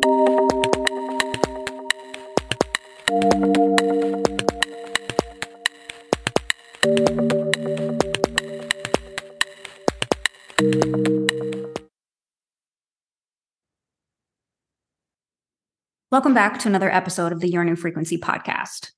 Welcome back to another episode of the New Frequency podcast.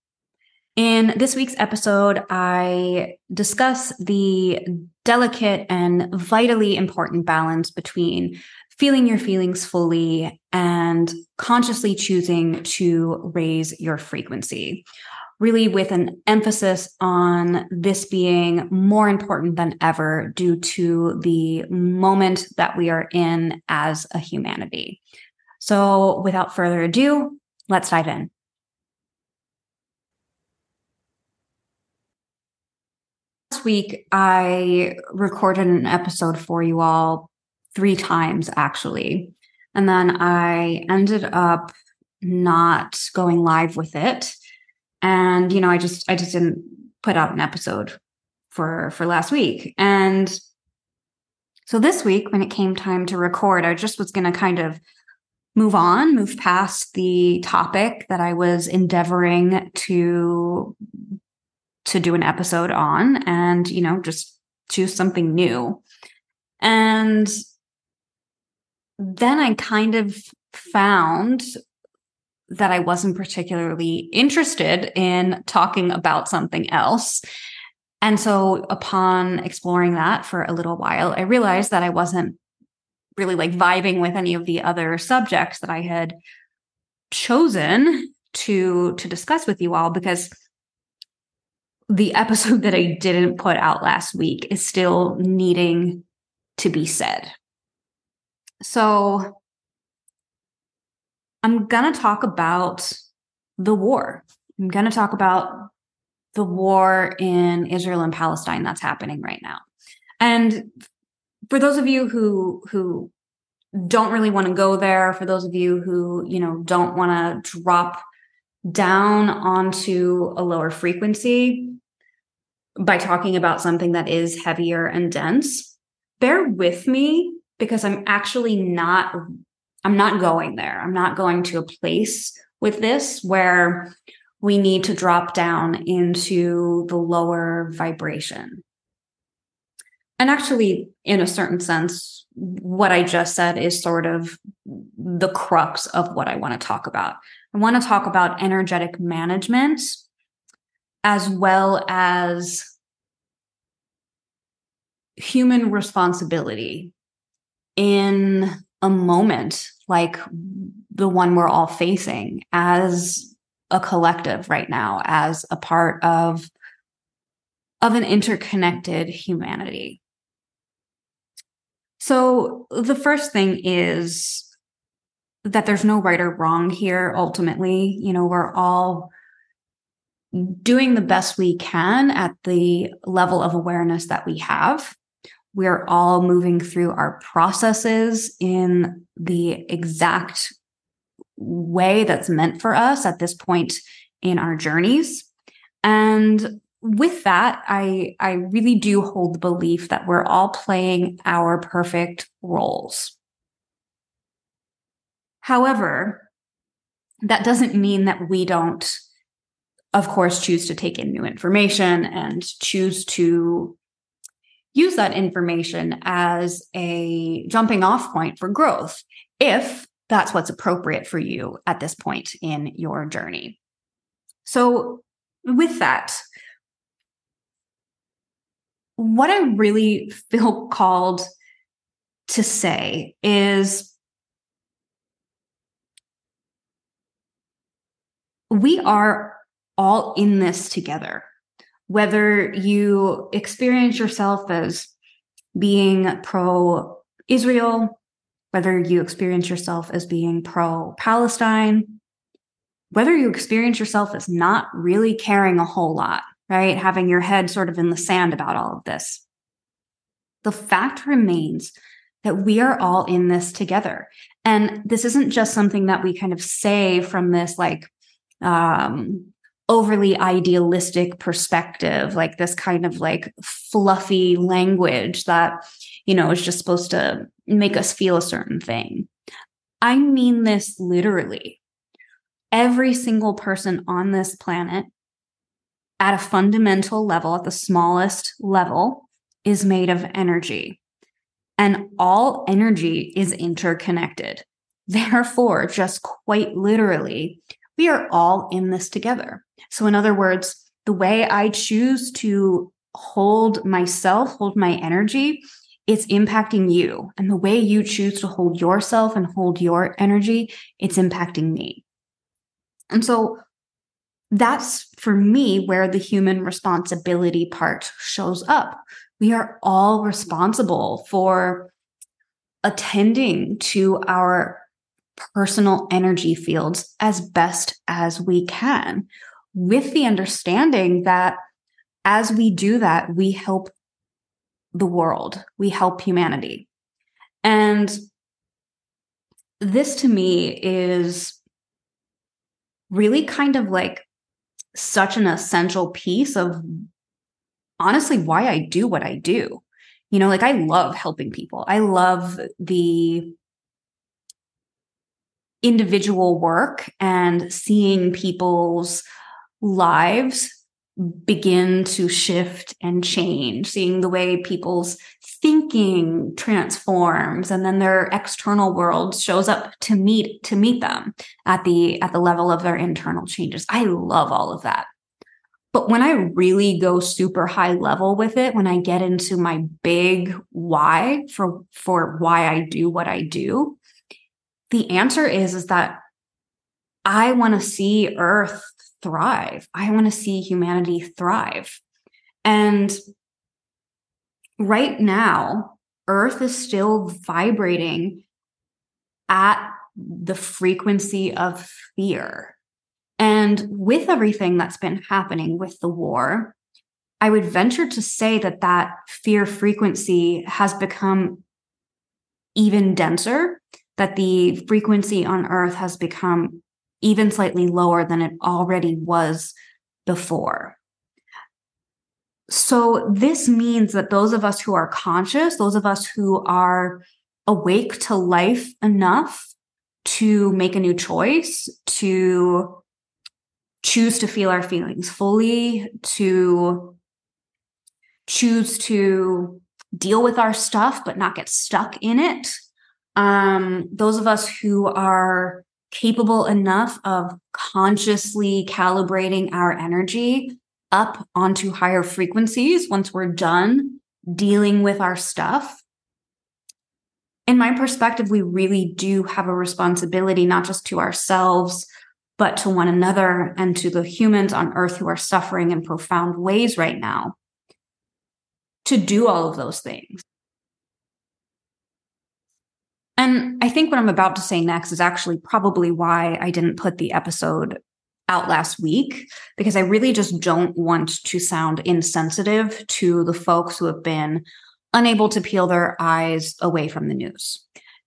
In this week's episode, I discuss the delicate and vitally important balance between feeling your feelings fully and consciously choosing to raise your frequency. Really, with an emphasis on this being more important than ever due to the moment that we are in as a humanity. So, without further ado, let's dive in. Last week, I recorded an episode for you all three times, actually. And then I ended up not going live with it. And, you know, I just, I just didn't put out an episode for, for last week. And so this week, when it came time to record, I just was going to kind of move on, move past the topic that I was endeavoring to to do an episode on and, you know, just choose something new. And then I kind of found that I wasn't particularly interested in talking about something else. And so upon exploring that for a little while, I realized that I wasn't really like vibing with any of the other subjects that I had chosen to to discuss with you all because the episode that I didn't put out last week is still needing to be said. So I'm going to talk about the war. I'm going to talk about the war in Israel and Palestine that's happening right now. And for those of you who who don't really want to go there, for those of you who, you know, don't want to drop down onto a lower frequency by talking about something that is heavier and dense, bear with me because I'm actually not I'm not going there. I'm not going to a place with this where we need to drop down into the lower vibration. And actually, in a certain sense, what I just said is sort of the crux of what I want to talk about. I want to talk about energetic management as well as human responsibility in a moment like the one we're all facing as a collective right now as a part of of an interconnected humanity so the first thing is that there's no right or wrong here ultimately. You know, we're all doing the best we can at the level of awareness that we have. We're all moving through our processes in the exact way that's meant for us at this point in our journeys. And with that, I I really do hold the belief that we're all playing our perfect roles. However, that doesn't mean that we don't of course choose to take in new information and choose to use that information as a jumping off point for growth if that's what's appropriate for you at this point in your journey. So with that, what I really feel called to say is we are all in this together. Whether you experience yourself as being pro Israel, whether you experience yourself as being pro Palestine, whether you experience yourself as not really caring a whole lot, right? Having your head sort of in the sand about all of this. The fact remains that we are all in this together. And this isn't just something that we kind of say from this like um, overly idealistic perspective, like this kind of like fluffy language that, you know, is just supposed to make us feel a certain thing. I mean this literally. Every single person on this planet, at a fundamental level, at the smallest level, is made of energy. And all energy is interconnected. Therefore, just quite literally, we are all in this together. So, in other words, the way I choose to hold myself, hold my energy, it's impacting you. And the way you choose to hold yourself and hold your energy, it's impacting me. And so that's for me where the human responsibility part shows up. We are all responsible for attending to our personal energy fields as best as we can, with the understanding that as we do that, we help the world, we help humanity. And this to me is really kind of like such an essential piece of honestly why I do what I do. You know, like I love helping people. I love the individual work and seeing people's lives begin to shift and change, seeing the way people's thinking transforms and then their external world shows up to meet to meet them at the at the level of their internal changes. I love all of that. But when I really go super high level with it, when I get into my big why for for why I do what I do, the answer is is that I want to see earth thrive. I want to see humanity thrive. And right now, Earth is still vibrating at the frequency of fear. And with everything that's been happening with the war, I would venture to say that that fear frequency has become even denser, that the frequency on Earth has become even slightly lower than it already was before. So, this means that those of us who are conscious, those of us who are awake to life enough to make a new choice, to choose to feel our feelings fully, to choose to deal with our stuff but not get stuck in it. Um, those of us who are capable enough of consciously calibrating our energy up onto higher frequencies once we're done dealing with our stuff. In my perspective, we really do have a responsibility, not just to ourselves, but to one another and to the humans on earth who are suffering in profound ways right now to do all of those things. And I think what I'm about to say next is actually probably why I didn't put the episode out last week, because I really just don't want to sound insensitive to the folks who have been unable to peel their eyes away from the news.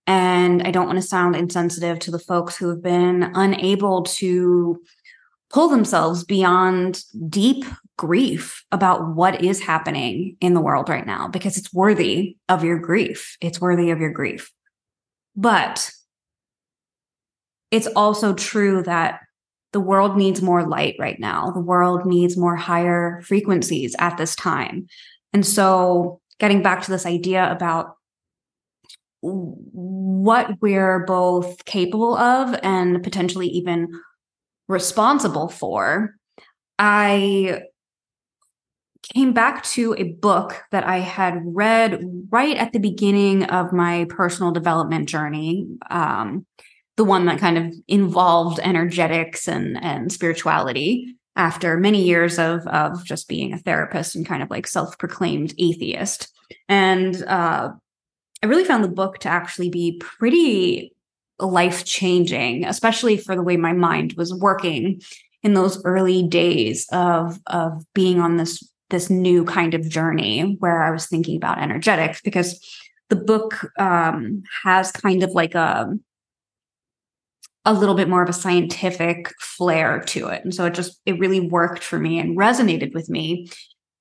And I don't want to sound insensitive to the folks who have been unable to pull themselves beyond deep grief about what is happening in the world right now, because it's worthy of your grief. It's worthy of your grief. But it's also true that the world needs more light right now. The world needs more higher frequencies at this time. And so, getting back to this idea about what we're both capable of and potentially even responsible for, I came back to a book that I had read right at the beginning of my personal development journey. Um, the one that kind of involved energetics and, and spirituality after many years of, of just being a therapist and kind of like self proclaimed atheist. And uh, I really found the book to actually be pretty life changing, especially for the way my mind was working in those early days of, of being on this this new kind of journey where I was thinking about energetics because the book um, has kind of like a a little bit more of a scientific flair to it and so it just it really worked for me and resonated with me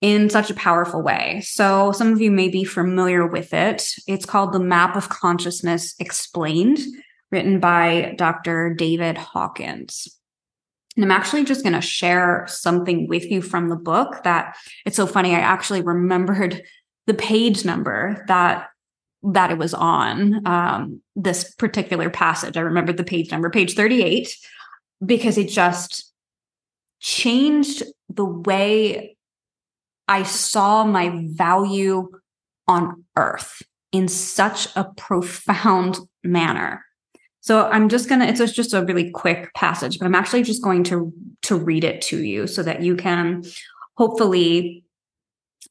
in such a powerful way so some of you may be familiar with it it's called the map of consciousness explained written by Dr. David Hawkins. And I'm actually just going to share something with you from the book that it's so funny. I actually remembered the page number that that it was on um, this particular passage. I remember the page number, page 38, because it just changed the way I saw my value on earth in such a profound manner. So I'm just going to it's just a really quick passage, but I'm actually just going to to read it to you so that you can hopefully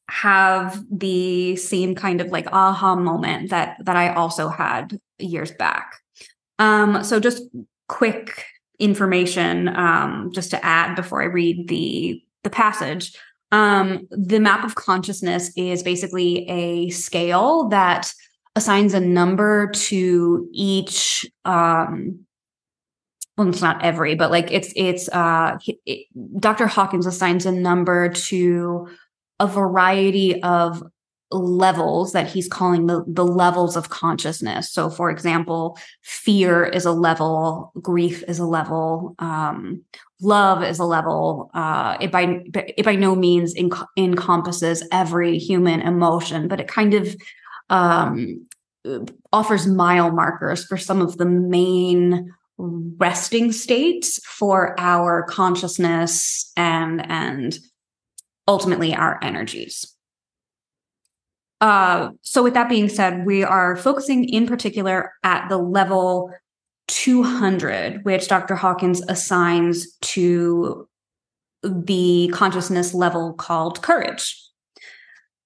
have the same kind of like aha moment that that I also had years back. Um so just quick information um just to add before I read the the passage. Um, the map of consciousness is basically a scale that assigns a number to each um well it's not every but like it's it's uh it, dr hawkins assigns a number to a variety of levels that he's calling the, the levels of consciousness. So, for example, fear is a level, grief is a level, um, love is a level. Uh, it by it by no means enc- encompasses every human emotion, but it kind of um, offers mile markers for some of the main resting states for our consciousness and and ultimately our energies. Uh, so, with that being said, we are focusing in particular at the level 200, which Dr. Hawkins assigns to the consciousness level called courage.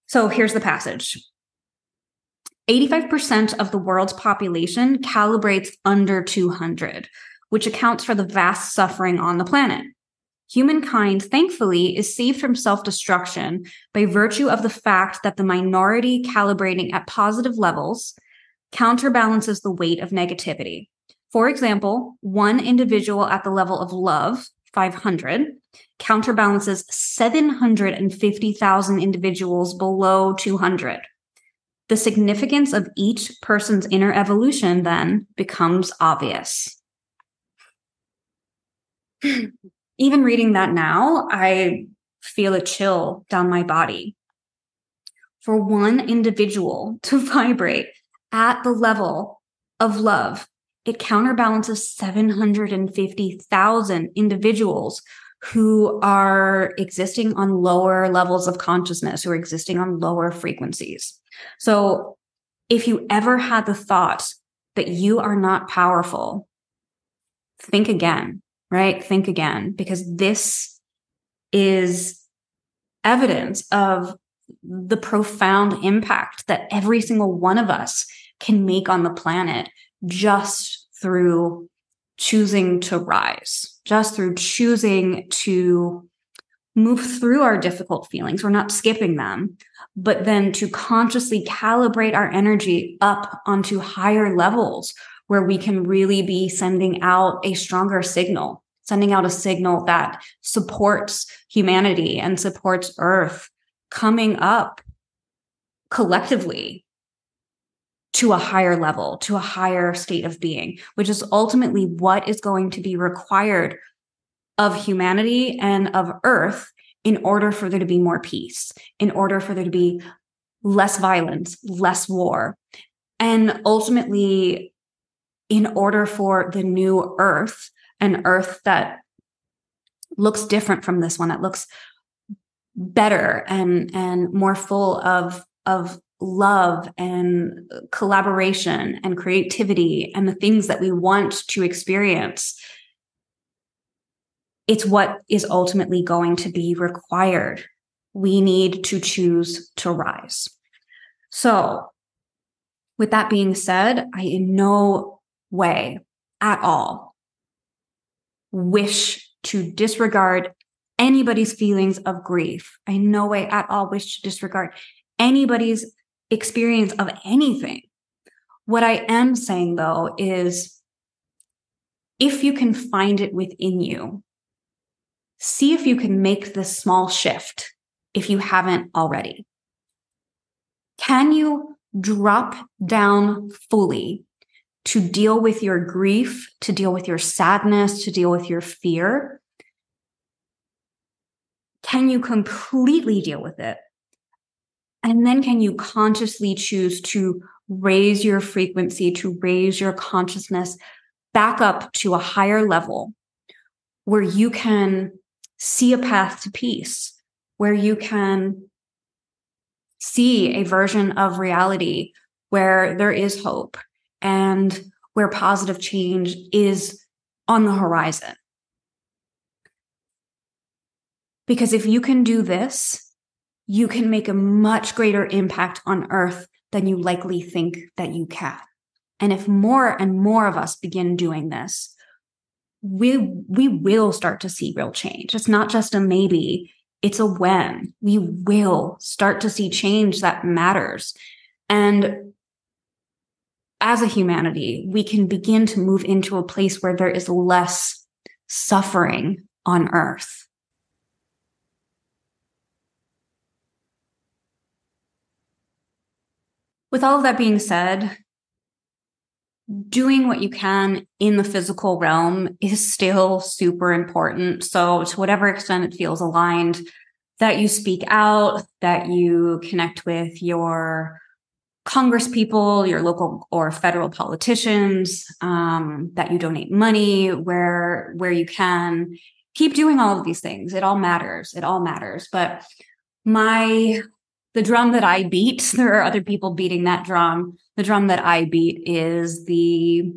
So, here's the passage 85% of the world's population calibrates under 200, which accounts for the vast suffering on the planet. Humankind, thankfully, is saved from self destruction by virtue of the fact that the minority calibrating at positive levels counterbalances the weight of negativity. For example, one individual at the level of love, 500, counterbalances 750,000 individuals below 200. The significance of each person's inner evolution then becomes obvious. even reading that now, I feel a chill down my body. For one individual to vibrate at the level of love, it counterbalances 750,000 individuals who are existing on lower levels of consciousness, who are existing on lower frequencies. So if you ever had the thought that you are not powerful, think again right? Think again, because this is evidence of the profound impact that every single one of us can make on the planet just through choosing to rise, just through choosing to move through our difficult feelings. We're not skipping them, but then to consciously calibrate our energy up onto higher levels where we can really be sending out a stronger signal, sending out a signal that supports humanity and supports Earth coming up collectively to a higher level, to a higher state of being, which is ultimately what is going to be required of humanity and of Earth in order for there to be more peace, in order for there to be less violence, less war, and ultimately in order for the new earth, an earth that looks different from this one, that looks better and and more full of of love and collaboration and creativity and the things that we want to experience it's what is ultimately going to be required we need to choose to rise so with that being said i in no way at all wish to disregard anybody's feelings of grief. I in no way at all wish to disregard anybody's experience of anything. What I am saying though is if you can find it within you, see if you can make this small shift if you haven't already. Can you drop down fully to deal with your grief, to deal with your sadness, to deal with your fear? Can you completely deal with it? And then can you consciously choose to raise your frequency, to raise your consciousness back up to a higher level where you can see a path to peace, where you can see a version of reality where there is hope and where positive change is on the horizon. Because if you can do this, you can make a much greater impact on earth than you likely think that you can. And if more and more of us begin doing this, we we will start to see real change. It's not just a maybe, it's a when. We will start to see change that matters. And as a humanity, we can begin to move into a place where there is less suffering on earth. With all of that being said, doing what you can in the physical realm is still super important. So, to whatever extent it feels aligned, that you speak out, that you connect with your Congress people, your local or federal politicians, um, that you donate money where where you can. Keep doing all of these things. It all matters. It all matters. But my the drum that I beat, there are other people beating that drum. The drum that I beat is the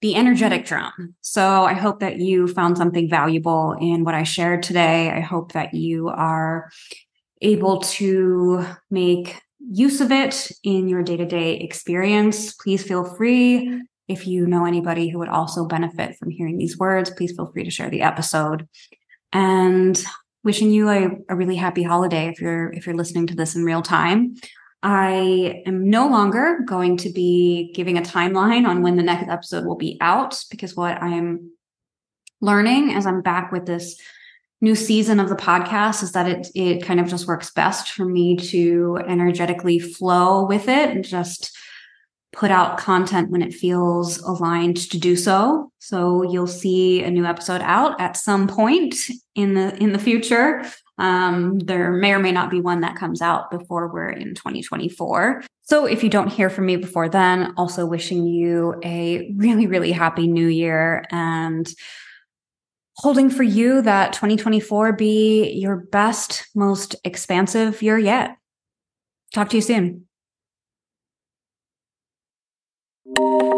the energetic drum. So I hope that you found something valuable in what I shared today. I hope that you are able to make use of it in your day-to-day experience. Please feel free if you know anybody who would also benefit from hearing these words, please feel free to share the episode. And wishing you a, a really happy holiday if you're if you're listening to this in real time. I am no longer going to be giving a timeline on when the next episode will be out because what I'm learning as I'm back with this new season of the podcast is that it it kind of just works best for me to energetically flow with it and just put out content when it feels aligned to do so. So you'll see a new episode out at some point in the in the future. Um, there may or may not be one that comes out before we're in 2024. So if you don't hear from me before then, also wishing you a really, really happy new year and holding for you that 2024 be your best, most expansive year yet. Talk to you soon. You.